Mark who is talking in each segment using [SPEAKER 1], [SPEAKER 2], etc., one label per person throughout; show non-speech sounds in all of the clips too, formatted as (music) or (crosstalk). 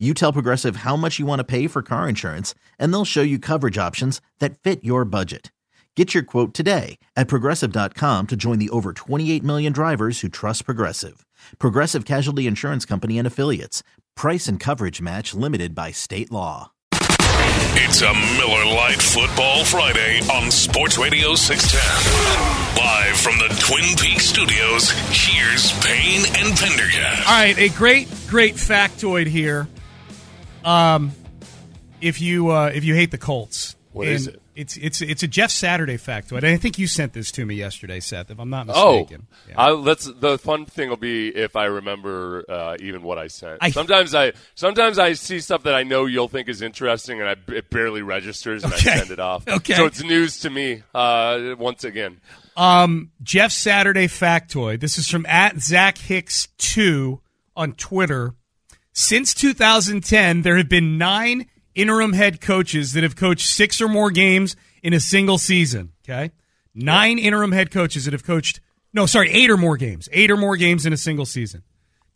[SPEAKER 1] You tell Progressive how much you want to pay for car insurance, and they'll show you coverage options that fit your budget. Get your quote today at progressive.com to join the over 28 million drivers who trust Progressive. Progressive Casualty Insurance Company and Affiliates. Price and coverage match limited by state law.
[SPEAKER 2] It's a Miller Lite Football Friday on Sports Radio 610. Live from the Twin Peaks studios, here's Payne and Pendergast.
[SPEAKER 3] All right, a great, great factoid here. Um, if you uh, if you hate the Colts,
[SPEAKER 4] What is it?
[SPEAKER 3] It's it's it's a Jeff Saturday factoid. I think you sent this to me yesterday, Seth. If I'm not
[SPEAKER 4] Oh,
[SPEAKER 3] mistaken. Yeah.
[SPEAKER 4] I, let's. The fun thing will be if I remember uh, even what I sent.
[SPEAKER 3] I-
[SPEAKER 4] sometimes I sometimes I see stuff that I know you'll think is interesting, and I, it barely registers, and
[SPEAKER 3] Okay.
[SPEAKER 4] I send it off. (laughs)
[SPEAKER 3] Okay.
[SPEAKER 4] So it's news to me. Uh, once again,
[SPEAKER 3] Um, Jeff Saturday factoid. This is from at Zach Hicks two on Twitter. Since 2010, there have been nine interim head coaches that have coached six or more games in a single season. Okay, nine interim head coaches that have coached. No, sorry, eight or more games. Eight or more games in a single season.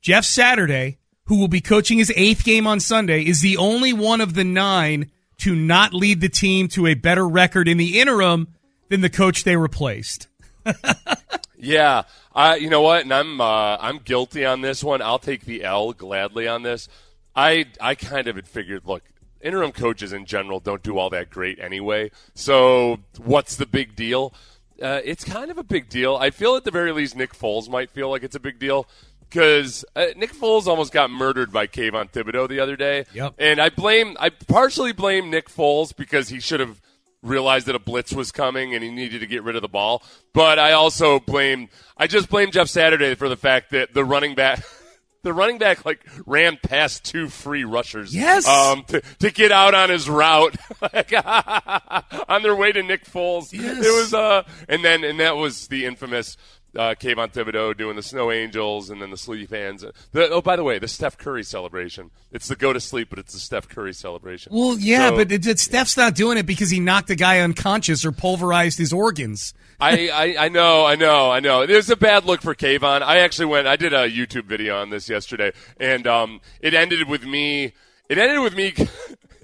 [SPEAKER 3] Jeff Saturday, who will be coaching his eighth game on Sunday, is the only one of the nine to not lead the team to a better record in the interim than the coach they replaced. (laughs)
[SPEAKER 4] yeah. I you know what, and I'm uh, I'm guilty on this one. I'll take the L gladly on this. I I kind of had figured. Look, interim coaches in general don't do all that great anyway. So what's the big deal? Uh, it's kind of a big deal. I feel at the very least Nick Foles might feel like it's a big deal because uh, Nick Foles almost got murdered by Kayvon Thibodeaux the other day.
[SPEAKER 3] Yep.
[SPEAKER 4] And I blame, I partially blame Nick Foles because he should have realized that a blitz was coming and he needed to get rid of the ball. But I also blame, I just blame Jeff Saturday for the fact that the running back. (laughs) The running back like ran past two free rushers.
[SPEAKER 3] Yes.
[SPEAKER 4] Um, to, to get out on his route, (laughs) like, (laughs) on their way to Nick Foles.
[SPEAKER 3] Yes.
[SPEAKER 4] It was uh, and then and that was the infamous uh, Kayvon Thibodeaux doing the Snow Angels and then the sleep hands. The, oh, by the way, the Steph Curry celebration. It's the go to sleep, but it's the Steph Curry celebration.
[SPEAKER 3] Well, yeah,
[SPEAKER 4] So-
[SPEAKER 3] but it, it, Steph's not doing it because he knocked a guy unconscious or pulverized his organs.
[SPEAKER 4] I, I, I know, I know, I know. There's a bad look for Kayvon. I actually went. I did a YouTube video on this yesterday, and um, it ended with me. It ended with me. (laughs)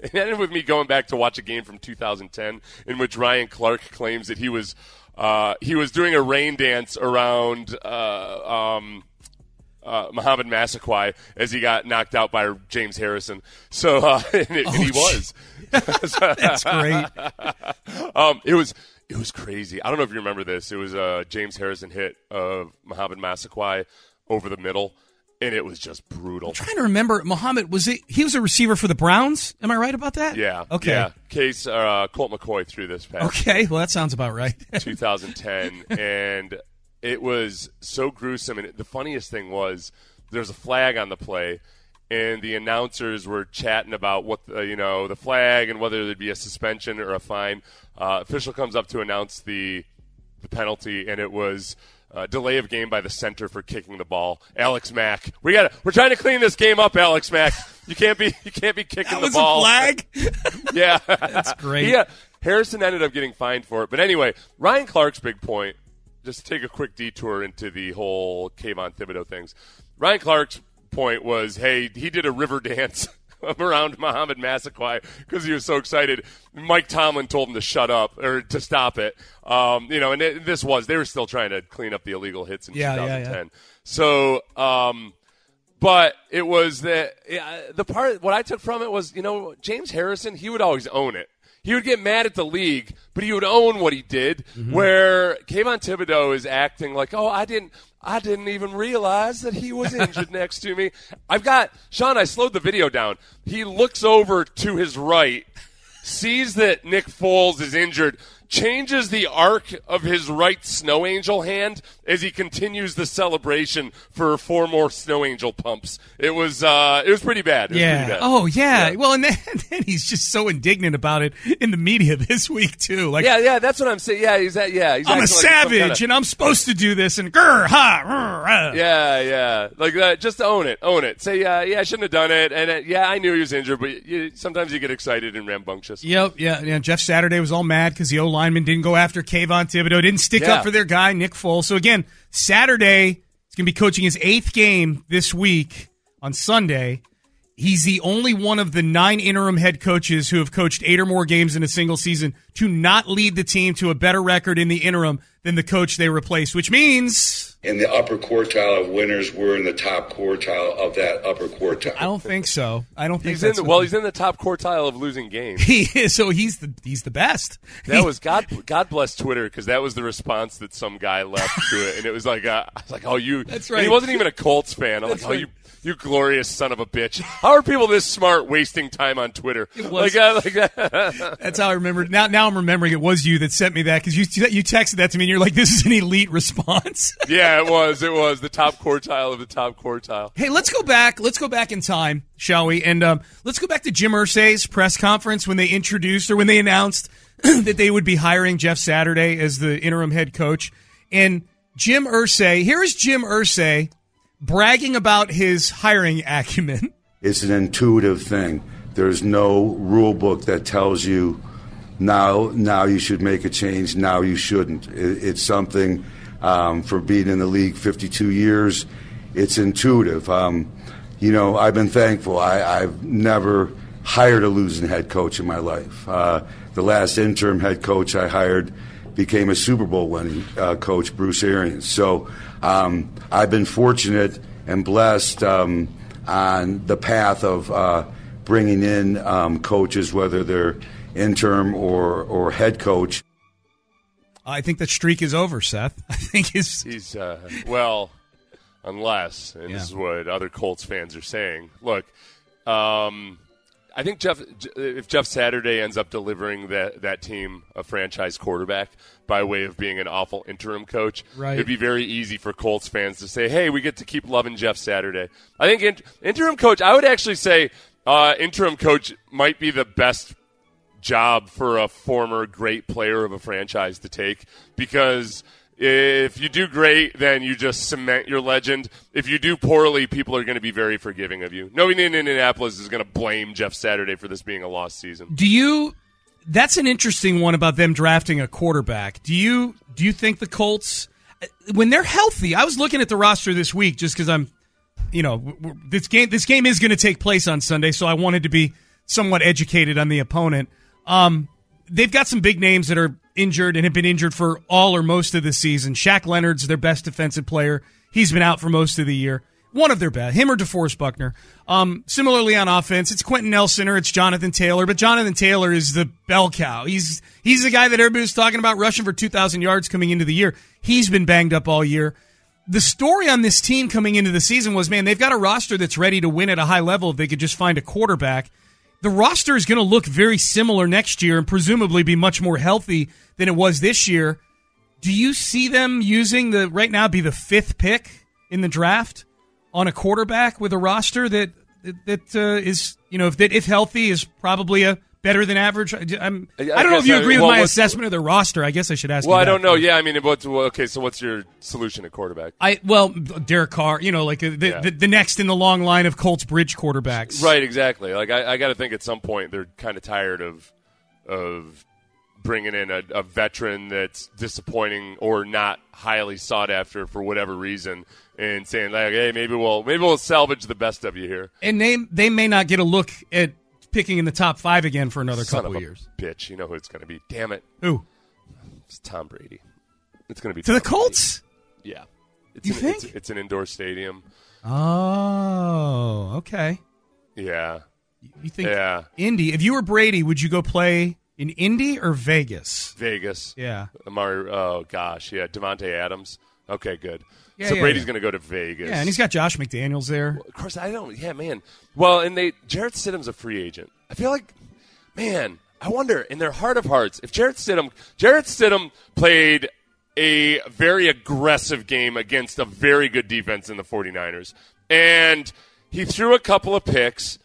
[SPEAKER 4] It ended with me going back to watch a game from 2010 in which Ryan Clark claims that he was uh, he was doing a rain dance around uh, um, uh, Mohamed Massaquoi as he got knocked out by James Harrison. So uh, (laughs) and, it, and he
[SPEAKER 3] Oh,
[SPEAKER 4] was. (laughs)
[SPEAKER 3] That's great. (laughs)
[SPEAKER 4] Um, it was it was crazy. I don't know if you remember this. It was a James Harrison hit of Mohamed Massaquoi over the middle, and it was just brutal.
[SPEAKER 3] trying to remember, Mohamed was it? He was a receiver for the Browns. Am I right about that?
[SPEAKER 4] Yeah.
[SPEAKER 3] Okay.
[SPEAKER 4] Yeah. Case uh, Colt McCoy threw this pass.
[SPEAKER 3] Okay. Well, that sounds about right. (laughs)
[SPEAKER 4] 2010, and it was so gruesome. And the funniest thing was there's a flag on the play, and the announcers were chatting about what uh, you know the flag and whether there'd be a suspension or a fine. Uh, official comes up to announce the the penalty, and it was. Uh, delay of game by the center for kicking the ball, Alex Mack. We got. We're trying to clean this game up, Alex Mack. You can't be. You can't be kicking
[SPEAKER 3] that
[SPEAKER 4] the
[SPEAKER 3] was
[SPEAKER 4] ball.
[SPEAKER 3] a flag. (laughs)
[SPEAKER 4] Yeah,
[SPEAKER 3] That's great.
[SPEAKER 4] Yeah, Harrison ended up getting fined for it. But anyway, Ryan Clark's big point. Just to take a quick detour into the whole Kayvon Thibodeaux things. Ryan Clark's point was, hey, he did a river dance (laughs) (laughs) around Mohamed Massaquoi because he was so excited. Mike Tomlin told him to shut up or to stop it. Um, you know, and it, this was they were still trying to clean up the illegal hits in
[SPEAKER 3] Yeah, yeah, yeah.
[SPEAKER 4] 2010. So. Um, but it was the yeah, the part. What I took from it was, you know, James Harrison. He would always own it. He would get mad at the league, but he would own what he did. Where Kayvon Thibodeaux is acting like, "Oh, I didn't, I didn't even realize that he was injured (laughs) next to me." I've got Sean. I slowed the video down. He looks over to his right, sees that Nick Foles is injured, changes the arc of his right snow angel hand as he continues the celebration for four more snow angel pumps. It was uh, it was pretty bad. Was
[SPEAKER 3] Yeah.
[SPEAKER 4] pretty bad.
[SPEAKER 3] Oh, yeah.
[SPEAKER 4] Yeah.
[SPEAKER 3] Well, and then, (laughs) then he's just so indignant about it in the media (laughs) this week too. Like,
[SPEAKER 4] yeah, yeah. That's what I'm saying. Yeah, he's that. Yeah, he's
[SPEAKER 3] I'm a
[SPEAKER 4] acting like
[SPEAKER 3] savage
[SPEAKER 4] kinda-
[SPEAKER 3] and I'm supposed to do this and grr, ha, rrr, ah.
[SPEAKER 4] Yeah, yeah. Like that. Just own it. Own it. Say, uh, yeah, I shouldn't have done it. And uh, yeah, I knew he was injured, but you, sometimes you get excited and rambunctious.
[SPEAKER 3] Yep, yeah, yeah. Jeff Saturday was all mad because the O lineman didn't go after Kayvon Thibodeaux, didn't stick
[SPEAKER 4] Yeah.
[SPEAKER 3] up for their guy Nick Foles. So again, Saturday he's going to be coaching his eighth game this week on Sunday. He's the only one of the nine interim head coaches who have coached eight or more games in a single season to not lead the team to a better record in the interim than the coach they replaced, which means
[SPEAKER 5] in the upper quartile of winners. We're in the top quartile of that upper quartile.
[SPEAKER 3] I don't think so. I don't think
[SPEAKER 4] He's in
[SPEAKER 3] that's
[SPEAKER 4] the, well. He's in the top quartile of losing games. (laughs)
[SPEAKER 3] he is. So he's the he's the best.
[SPEAKER 4] That was God. God bless Twitter because that was the response that some guy left to it, and it was like, uh, I was like, oh, you. (laughs)
[SPEAKER 3] That's
[SPEAKER 4] and
[SPEAKER 3] right.
[SPEAKER 4] he wasn't even a Colts fan. I'm
[SPEAKER 3] That's
[SPEAKER 4] like, oh,
[SPEAKER 3] right.
[SPEAKER 4] you. You glorious son of a bitch! How are people this smart wasting time on Twitter? Like, uh, like that. (laughs)
[SPEAKER 3] That's how I remember. Now, now I'm remembering it was you that sent me that because you you texted that to me and you're like, "This is an elite response." (laughs)
[SPEAKER 4] yeah, it was. It was the top quartile of the top quartile.
[SPEAKER 3] hey, let's go back. Let's go back in time, shall we? And um, let's go back to Jim Irsay's press conference when they introduced or when they announced (clears throat) that they would be hiring Jeff Saturday as the interim head coach. And Jim Irsay, here is Jim Irsay bragging about his hiring acumen.
[SPEAKER 5] It's an intuitive thing. There's no rule book that tells you now now you should make a change, now you shouldn't. It, it's something um, for being in the league 52 years. It's intuitive. Um, you know, I've been thankful. I, I've never hired a losing head coach in my life. Uh, the last interim head coach I hired became a Super Bowl winning uh, coach, Bruce Arians. So um, I've been fortunate and blessed um, on the path of uh, bringing in um, coaches, whether they're interim or, or head coach.
[SPEAKER 3] I think the streak is over, Seth. (laughs) I think his
[SPEAKER 4] He's uh, well, unless, and
[SPEAKER 3] Yeah.
[SPEAKER 4] this is what other Colts fans are saying. Look, um, I think Jeff, if Jeff Saturday ends up delivering that that team a franchise quarterback by way of being an awful interim coach,
[SPEAKER 3] Right.
[SPEAKER 4] it'd be very easy for Colts fans to say, "Hey, we get to keep loving Jeff Saturday." I think in, interim coach. I would actually say uh, interim coach might be the best job for a former great player of a franchise to take because if you do great, then you just cement your legend. If you do poorly, people are going to be very forgiving of you. Nobody in Indianapolis is going to blame Jeff Saturday for this being a lost season.
[SPEAKER 3] Do you? That's an interesting one about them drafting a quarterback. Do you? Do you think the Colts, when they're healthy? I was looking at the roster this week just because I'm, you know, this game. This game is going to take place on Sunday, so I wanted to be somewhat educated on the opponent. Um, they've got some big names that are injured and have been injured for all or most of the season. Shaq Leonard's their best defensive player. He's been out for most of the year. One of their best, him or DeForest Buckner. Um, similarly on offense, it's Quenton Nelson or it's Jonathan Taylor, but Jonathan Taylor is the bell cow. He's he's the guy that everybody's talking about rushing for two thousand yards coming into the year. He's been banged up all year. The story on this team coming into the season was, man, they've got a roster that's ready to win at a high level if they could just find a quarterback the roster is going to look very similar next year and presumably be much more healthy than it was this year. Do you see them using the right now be the fifth pick in the draft on a quarterback with a roster that that uh, is you know if that if healthy is probably a better than average? I, I'm, I,
[SPEAKER 4] I
[SPEAKER 3] don't know if you
[SPEAKER 4] I-
[SPEAKER 3] agree
[SPEAKER 4] well,
[SPEAKER 3] with my assessment of their roster. I guess I should ask.
[SPEAKER 4] Well, I don't know. Yeah, I mean, what's okay? So, what's your solution at quarterback?
[SPEAKER 3] I well, Derek Carr, you know, like uh, the,
[SPEAKER 4] Yeah.
[SPEAKER 3] the, the next in the long line of Colts bridge quarterbacks.
[SPEAKER 4] Right, exactly. Like I, I got to think at some point they're kind of tired of of bringing in a, a veteran that's disappointing or not highly sought after for whatever reason, and saying like, hey, maybe we'll maybe we'll salvage the best of you here.
[SPEAKER 3] and they they may not get a look at picking in the top five again for another
[SPEAKER 4] Son
[SPEAKER 3] couple
[SPEAKER 4] of
[SPEAKER 3] years.
[SPEAKER 4] bitch. You know who it's going to be? Damn it,
[SPEAKER 3] Who
[SPEAKER 4] it's Tom Brady. It's going to be
[SPEAKER 3] to the
[SPEAKER 4] Tom Brady.
[SPEAKER 3] Colts?
[SPEAKER 4] Yeah, it's
[SPEAKER 3] You
[SPEAKER 4] an,
[SPEAKER 3] think?
[SPEAKER 4] it's, it's an indoor stadium?
[SPEAKER 3] Oh, okay.
[SPEAKER 4] Yeah,
[SPEAKER 3] You think
[SPEAKER 4] yeah.
[SPEAKER 3] Indy? If you were Brady, would you go play in Indy or Vegas?
[SPEAKER 4] Vegas.
[SPEAKER 3] Yeah.
[SPEAKER 4] Amari. Oh gosh, yeah. Davante Adams. Okay, good.
[SPEAKER 3] Yeah,
[SPEAKER 4] so
[SPEAKER 3] yeah,
[SPEAKER 4] Brady's
[SPEAKER 3] yeah.
[SPEAKER 4] going to go to Vegas.
[SPEAKER 3] Yeah, and he's got Josh McDaniels there.
[SPEAKER 4] Of course, I don't. Yeah, man. Well, and they Jarrett Stidham's a free agent. I feel like, man, I wonder in their heart of hearts if Jarrett Stidham, Jarrett Stidham played a very aggressive game against a very good defense in the 49ers. And he threw a couple of picks,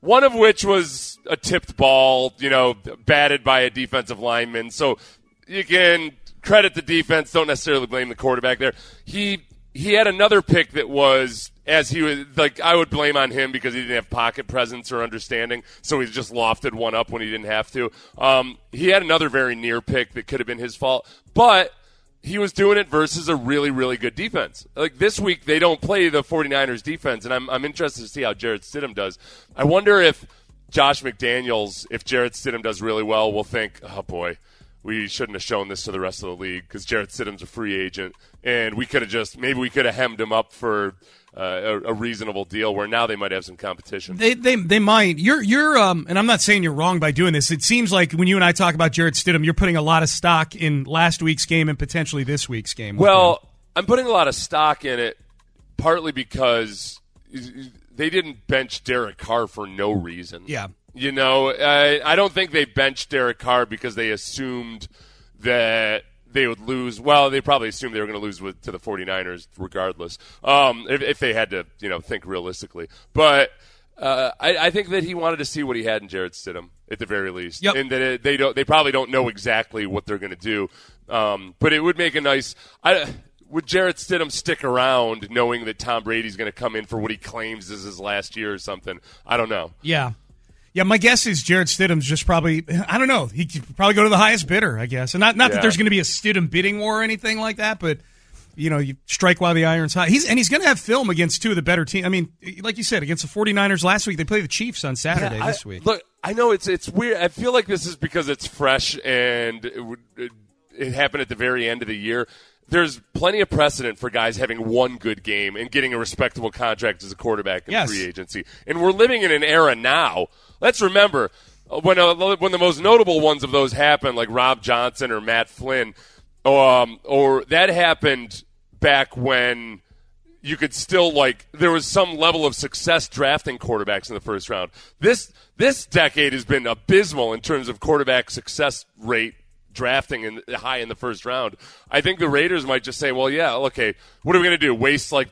[SPEAKER 4] one of which was a tipped ball, you know, batted by a defensive lineman. So you can credit the defense, don't necessarily blame the quarterback there. He he had another pick that was as he was like I would blame on him because he didn't have pocket presence or understanding, so he just lofted one up when he didn't have to. Um, he had another very near pick that could have been his fault, but he was doing it versus a really, really good defense. Like this week, they don't play the 49ers defense, and I'm, I'm interested to see how Jarrett Stidham does. I wonder if Josh McDaniels, if Jarrett Stidham does really well, will think, oh boy, we shouldn't have shown this to the rest of the league because Jarrett Stidham's a free agent, and we could have just maybe we could have hemmed him up for uh, a, a, reasonable deal. Where now they might have some competition.
[SPEAKER 3] They they they might. You're you're um, and I'm not saying you're wrong by doing this. It seems like when you and I talk about Jarrett Stidham, you're putting a lot of stock in last week's game and potentially this week's game.
[SPEAKER 4] Well, him. I'm putting a lot of stock in it, partly because they didn't bench Derek Carr for no reason.
[SPEAKER 3] Yeah.
[SPEAKER 4] You know, I, I don't think they benched Derek Carr because they assumed that they would lose. Well, they probably assumed they were going to lose with, to the 49ers regardless, um, if, if, they had to, you know, think realistically. But uh, I, I, think that he wanted to see what he had in Jarrett Stidham at the very least,
[SPEAKER 3] yep.
[SPEAKER 4] and that it, they don't, they probably don't know exactly what they're going to do. Um, but it would make a nice. I, would Jarrett Stidham stick around knowing that Tom Brady's going to come in for what he claims is his last year or something? I don't know.
[SPEAKER 3] Yeah. Yeah, my guess is Jarrett Stidham's just probably I don't know. He could probably go to the highest bidder, I guess. And not not yeah. that there's going to be a Stidham bidding war or anything like that, but you know, you strike while the iron's hot. He's and he's going to have film against two of the better teams. I mean, like you said, against the 49ers last week, they play the Chiefs on Saturday
[SPEAKER 4] yeah,
[SPEAKER 3] this week.
[SPEAKER 4] Look, I know it's it's weird. I feel like this is because it's fresh and it, it, it happened at the very end of the year there's plenty of precedent for guys having one good game and getting a respectable contract as a quarterback in
[SPEAKER 3] yes.
[SPEAKER 4] free agency. And we're living in an era now. Let's remember uh, when uh, when the most notable ones of those happened, like Rob Johnson or Matt Flynn, um, or that happened back when you could still like there was some level of success drafting quarterbacks in the first round. This this decade has been abysmal in terms of quarterback success rate drafting in high in the first round. I think the Raiders might just say, "Well, yeah, okay, what are we going to do? Waste like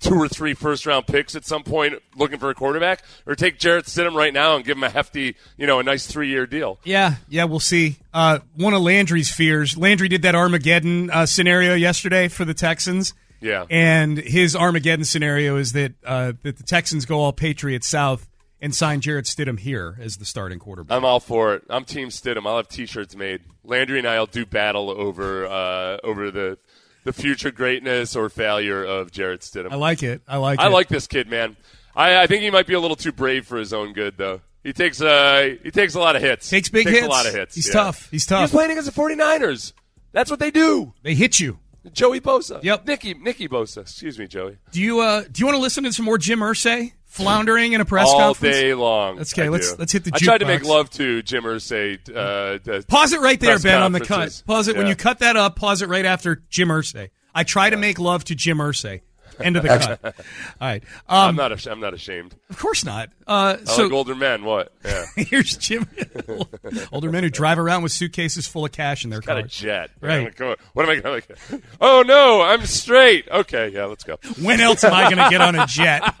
[SPEAKER 4] two or three first round picks at some point looking for a quarterback, or take Jarrett Stidham right now and give him a hefty, you know, a nice three year deal."
[SPEAKER 3] Yeah, yeah, we'll see. Uh, one of Landry's fears. Landry did that Armageddon uh, scenario yesterday for the Texans.
[SPEAKER 4] Yeah,
[SPEAKER 3] and his Armageddon scenario is that uh, that the Texans go all Patriots South and sign Jarrett Stidham here as the starting quarterback.
[SPEAKER 4] I'm all for it. I'm Team Stidham. I'll have T-shirts made. Landry and I'll do battle over uh, over the the future greatness or failure of Jarrett Stidham.
[SPEAKER 3] I like it. I like
[SPEAKER 4] I
[SPEAKER 3] it.
[SPEAKER 4] like this kid, man. I, I think he might be a little too brave for his own good, though. He takes uh he takes a lot of hits.
[SPEAKER 3] Takes big
[SPEAKER 4] takes
[SPEAKER 3] hits.
[SPEAKER 4] A lot of hits.
[SPEAKER 3] He's
[SPEAKER 4] yeah.
[SPEAKER 3] tough. He's tough.
[SPEAKER 4] He's playing against the 49ers. That's what they do.
[SPEAKER 3] They hit you.
[SPEAKER 4] Joey Bosa.
[SPEAKER 3] Yep.
[SPEAKER 4] Nicky Nicky Bosa. Excuse me, Joey.
[SPEAKER 3] Do you uh do you want to listen to some more Jim Irsay floundering in a press
[SPEAKER 4] all
[SPEAKER 3] conference all
[SPEAKER 4] day long?
[SPEAKER 3] Let's okay.
[SPEAKER 4] I
[SPEAKER 3] let's
[SPEAKER 4] do.
[SPEAKER 3] let's hit the.
[SPEAKER 4] I tried to make love to Jim Irsay. Uh,
[SPEAKER 3] pause it right there, Ben, on the cut. Pause it yeah. when you cut that up. Pause it right after Jim Irsay. I try to make love to Jim Irsay. End of the cut. All right. Um,
[SPEAKER 4] I'm not. I'm not ashamed.
[SPEAKER 3] Of course not. Uh,
[SPEAKER 4] I
[SPEAKER 3] so
[SPEAKER 4] like older men. What? Yeah. (laughs)
[SPEAKER 3] here's Jim. (laughs) older men who drive around with suitcases full of cash in their
[SPEAKER 4] car.
[SPEAKER 3] Got
[SPEAKER 4] a jet.
[SPEAKER 3] Right.
[SPEAKER 4] What am I going to? Oh no, I'm straight. Okay, yeah, let's go.
[SPEAKER 3] When else am I going to get on a jet? (laughs)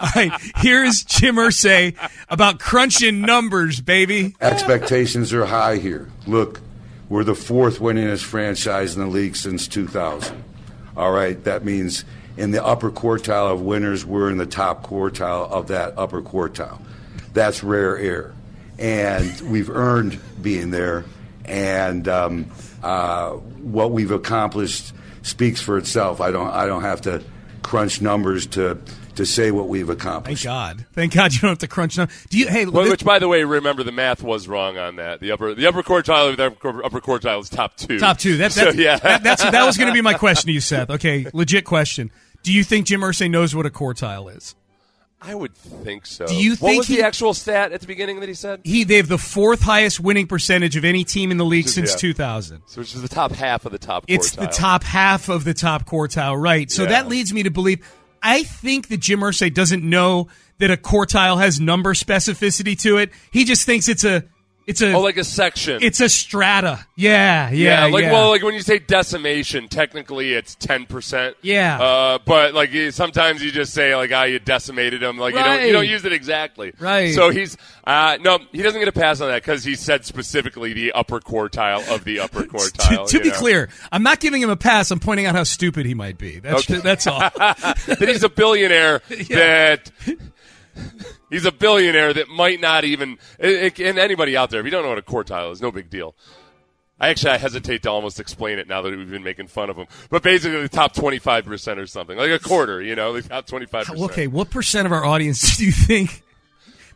[SPEAKER 3] All right. Here's Jim Irsay about crunching numbers, baby.
[SPEAKER 5] Expectations are high here. Look, we're the fourth winningest franchise in the league since 2000. All right, that means in the upper quartile of winners, we're in the top quartile of that upper quartile. That's rare air. And we've earned being there. And um, uh, what we've accomplished speaks for itself. I don't, I don't have to crunch numbers to to say what we've accomplished.
[SPEAKER 3] Thank God. Thank God you don't have to crunch numbers. Do you? Hey,
[SPEAKER 4] well, which by the way, remember the math was wrong on that. The upper the upper quartile of the upper, upper quartile is top two.
[SPEAKER 3] Top two. That, (laughs)
[SPEAKER 4] so, yeah.
[SPEAKER 3] That, that's (laughs) that was going to be my question to you, Seth. Okay, legit question. Do you think Jim Irsay knows what a quartile is?
[SPEAKER 4] I would think so.
[SPEAKER 3] Do you
[SPEAKER 4] what
[SPEAKER 3] think
[SPEAKER 4] was
[SPEAKER 3] he,
[SPEAKER 4] the actual stat at the beginning that he said?
[SPEAKER 3] He they have the fourth highest winning percentage of any team in the league since
[SPEAKER 4] yeah.
[SPEAKER 3] 2000.
[SPEAKER 4] So which is the top half of the top.
[SPEAKER 3] It's
[SPEAKER 4] quartile.
[SPEAKER 3] the top half of the top quartile, right? So
[SPEAKER 4] Yeah.
[SPEAKER 3] that leads me to believe I think that Jim Irsay doesn't know that a quartile has number specificity to it. He just thinks it's a it's a
[SPEAKER 4] Oh, like a section.
[SPEAKER 3] it's a strata. Yeah, yeah,
[SPEAKER 4] like
[SPEAKER 3] yeah.
[SPEAKER 4] well, like when you say decimation, technically it's ten percent.
[SPEAKER 3] Yeah.
[SPEAKER 4] Uh, but like sometimes you just say like, ah, you decimated them. Like you don't you don't use it exactly.
[SPEAKER 3] Right.
[SPEAKER 4] So he's uh, no, he doesn't get a pass on that because he said specifically the upper quartile of the upper (laughs) quartile.
[SPEAKER 3] to
[SPEAKER 4] you
[SPEAKER 3] be
[SPEAKER 4] know?
[SPEAKER 3] clear, I'm not giving him a pass. I'm pointing out how stupid he might be. That's
[SPEAKER 4] Okay. (laughs)
[SPEAKER 3] that's all. (laughs)
[SPEAKER 4] that he's a billionaire that (laughs) he's a billionaire that might not even it, it- and anybody out there if you don't know what a quartile is no big deal I actually I hesitate to almost explain it now that we've been making fun of him but basically the top 25% or something like a quarter you know the top 25%
[SPEAKER 3] okay, what percent of our audience (laughs) do you think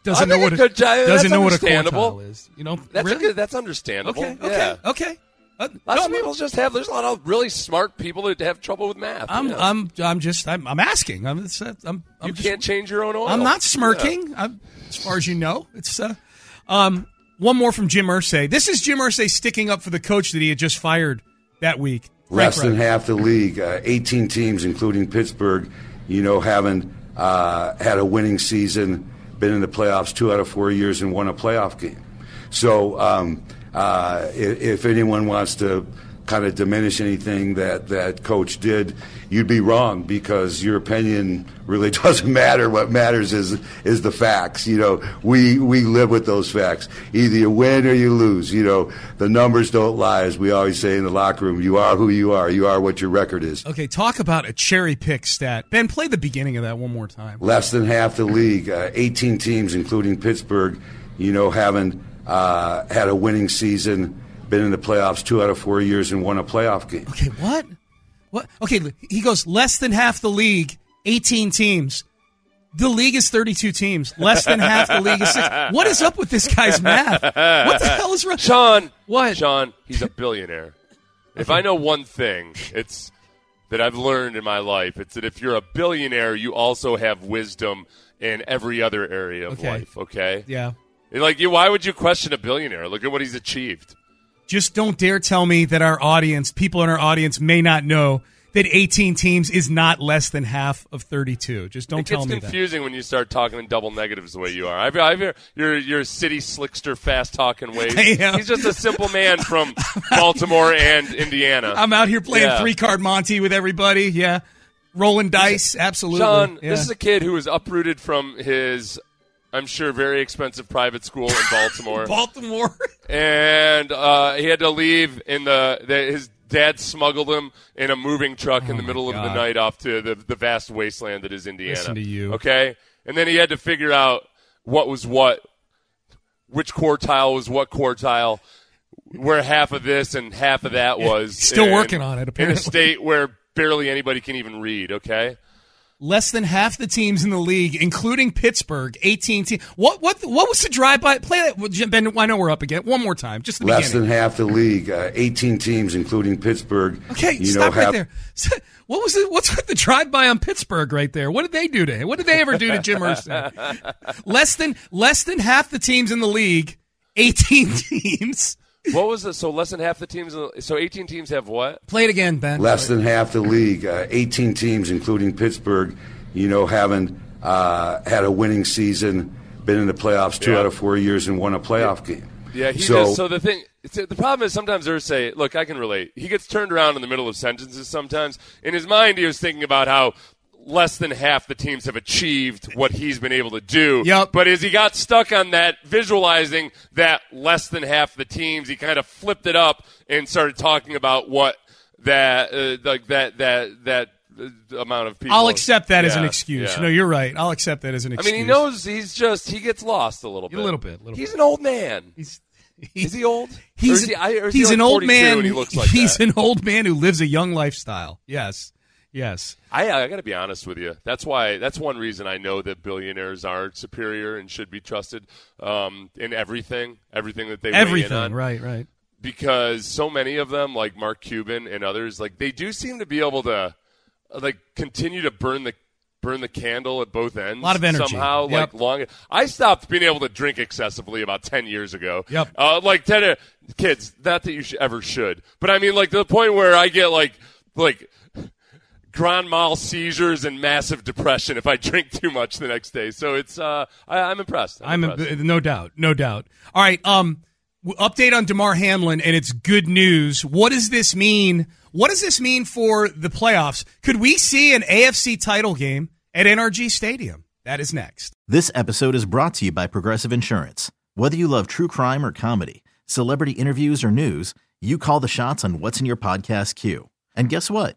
[SPEAKER 3] doesn't know what
[SPEAKER 4] a good
[SPEAKER 3] doesn't know what a quartile is? You know,
[SPEAKER 4] that's
[SPEAKER 3] really?
[SPEAKER 4] good, that's understandable
[SPEAKER 3] okay, okay,
[SPEAKER 4] yeah.
[SPEAKER 3] okay. Uh,
[SPEAKER 4] Lots
[SPEAKER 3] no,
[SPEAKER 4] of people just have. There's a lot of really smart people that have trouble with math.
[SPEAKER 3] I'm,
[SPEAKER 4] yeah.
[SPEAKER 3] I'm, I'm just, I'm, I'm asking. I'm, it's, uh, I'm, I'm
[SPEAKER 4] you
[SPEAKER 3] just-
[SPEAKER 4] can't change your own oil.
[SPEAKER 3] I'm not
[SPEAKER 4] Yeah.
[SPEAKER 3] smirking. I'm, as far as you know, it's uh, um, one more from Jim Irsay. This is Jim Irsay sticking up for the coach that he had just fired that week.
[SPEAKER 5] Less than half the league, uh, 18 teams, including Pittsburgh, you know, haven't uh, had a winning season, been in the playoffs two out of four years, and won a playoff game. So, um, uh, if, if anyone wants to kind of diminish anything that that coach did, you'd be wrong because your opinion really (laughs) doesn't matter. What matters is is the facts. You know, we we live with those facts. Either you win or you lose. You know, the numbers don't lie, as we always say in the locker room. You are who you are. You are what your record is.
[SPEAKER 3] Okay, talk about a cherry pick stat. Ben, play the beginning of that one more time.
[SPEAKER 5] Less than half the league, uh, 18 teams, including Pittsburgh, you know, haven't uh, had a winning season, been in the playoffs two out of four years, and won a playoff game.
[SPEAKER 3] Okay, what? What? Okay, he goes less than half the league, 18 teams. The league is 32 teams. Less than half the league is six. What is up with this guy's math? What the hell is wrong?
[SPEAKER 4] Sean.
[SPEAKER 3] What?
[SPEAKER 4] Sean, he's a billionaire. If I know one thing, it's that I've learned in my life. It's that if you're a billionaire, you also have wisdom in every other area of
[SPEAKER 3] Okay.
[SPEAKER 4] life. Okay.
[SPEAKER 3] Yeah.
[SPEAKER 4] Like, you, why would you question a billionaire? Look at what he's achieved.
[SPEAKER 3] Just don't dare tell me that our audience, people in our audience, may not know that 18 teams is not less than half of 32. Just don't
[SPEAKER 4] It
[SPEAKER 3] tell me that.
[SPEAKER 4] confusing when you start talking in double negatives the way you are. I've, I've you're you're a city slickster, fast talking ways. (laughs) He's just a simple man from Baltimore and Indiana.
[SPEAKER 3] I'm out here playing
[SPEAKER 4] Yeah.
[SPEAKER 3] three card Monty with everybody. Yeah. Rolling dice. Absolutely.
[SPEAKER 4] John,
[SPEAKER 3] Yeah.
[SPEAKER 4] this is a kid who was uprooted from his, I'm sure, very expensive private school in Baltimore, (laughs)
[SPEAKER 3] Baltimore.
[SPEAKER 4] and uh, he had to leave in the, the his dad smuggled him in a moving truck in the middle of the
[SPEAKER 3] Oh
[SPEAKER 4] night off to the the vast wasteland that is Indiana.
[SPEAKER 3] Listen to you.
[SPEAKER 4] okay? And then he had to figure out what was what, which quartile was what quartile. Where half of this and half of that was
[SPEAKER 3] still
[SPEAKER 4] in-
[SPEAKER 3] working on it, Apparently, in
[SPEAKER 4] a state where barely anybody can even read. Okay,
[SPEAKER 3] Less than half the teams in the league, including Pittsburgh, 18 teams. What what what was the drive by? Play that, Ben. I know we're up again. One more time, just the
[SPEAKER 5] Less
[SPEAKER 3] beginning.
[SPEAKER 5] than half the league, uh, 18 teams, including Pittsburgh.
[SPEAKER 3] okay,
[SPEAKER 5] you
[SPEAKER 3] stop
[SPEAKER 5] know,
[SPEAKER 3] right
[SPEAKER 5] have,
[SPEAKER 3] there. (laughs) What was it? What's with the drive by on Pittsburgh right there? What did they do to him? What did they ever do to Jim Irsay? (laughs) less than less than half the teams in the league, 18 (laughs) teams.
[SPEAKER 4] What was it? So less than half the teams. So 18 teams have what?
[SPEAKER 3] Play it again, Ben.
[SPEAKER 5] Less than half the league, uh, 18 teams, including Pittsburgh, you know, haven't uh, had a winning season, been in the playoffs two
[SPEAKER 4] Yeah.
[SPEAKER 5] out of four years, and won a playoff game.
[SPEAKER 4] Yeah, he
[SPEAKER 5] so,
[SPEAKER 4] does. So the thing, the problem is sometimes they're say, look, I can relate. He gets turned around in the middle of sentences sometimes. In his mind, he was thinking about how less than half the teams have achieved what he's been able to do.
[SPEAKER 3] Yep.
[SPEAKER 4] But as he got stuck on that, visualizing that less than half the teams, he kind of flipped it up and started talking about what that, uh, like that, that, that uh, amount of people.
[SPEAKER 3] I'll accept that as an excuse.
[SPEAKER 4] yeah.
[SPEAKER 3] No, you're right. I'll accept that as an excuse.
[SPEAKER 4] I mean, he knows he's just he gets lost a little bit.
[SPEAKER 3] A little bit, little
[SPEAKER 4] he's
[SPEAKER 3] bit.
[SPEAKER 4] an old man.
[SPEAKER 3] He's,
[SPEAKER 4] Is he old?
[SPEAKER 3] He's,
[SPEAKER 4] he, or he
[SPEAKER 3] he's
[SPEAKER 4] like
[SPEAKER 3] an old man.
[SPEAKER 4] he looks like (laughs)
[SPEAKER 3] he's
[SPEAKER 4] that?
[SPEAKER 3] an old man who lives a young lifestyle. Yes, yes.
[SPEAKER 4] I, I got to be honest with you. That's why. That's one reason I know that billionaires are superior and should be trusted um, in everything, everything that they weigh in
[SPEAKER 3] Everything.
[SPEAKER 4] on.
[SPEAKER 3] Right, right.
[SPEAKER 4] Because so many of them, like Mark Cuban and others, like they do seem to be able to, like, continue to burn the burn the candle at both ends.
[SPEAKER 3] A Lot of energy.
[SPEAKER 4] somehow.
[SPEAKER 3] Yep.
[SPEAKER 4] Like long. I stopped being able to drink excessively about ten years ago.
[SPEAKER 3] Yep.
[SPEAKER 4] Uh, like ten uh, kids. Not that you sh- ever should, but I mean, like to the point where I get like like grand mal seizures and massive depression if I drink too much the next day. So it's uh, I, am I'm impressed. I'm,
[SPEAKER 3] I'm
[SPEAKER 4] impressed.
[SPEAKER 3] A, no doubt, no doubt. All right, um, update on Damar Hamlin, and it's good news. What does this mean? What does this mean for the playoffs? Could we see an AFC title game at NRG Stadium? That is next.
[SPEAKER 1] This episode is brought to you by Progressive Insurance. Whether you love true crime or comedy, celebrity interviews or news, you call the shots on what's in your podcast queue. And guess what?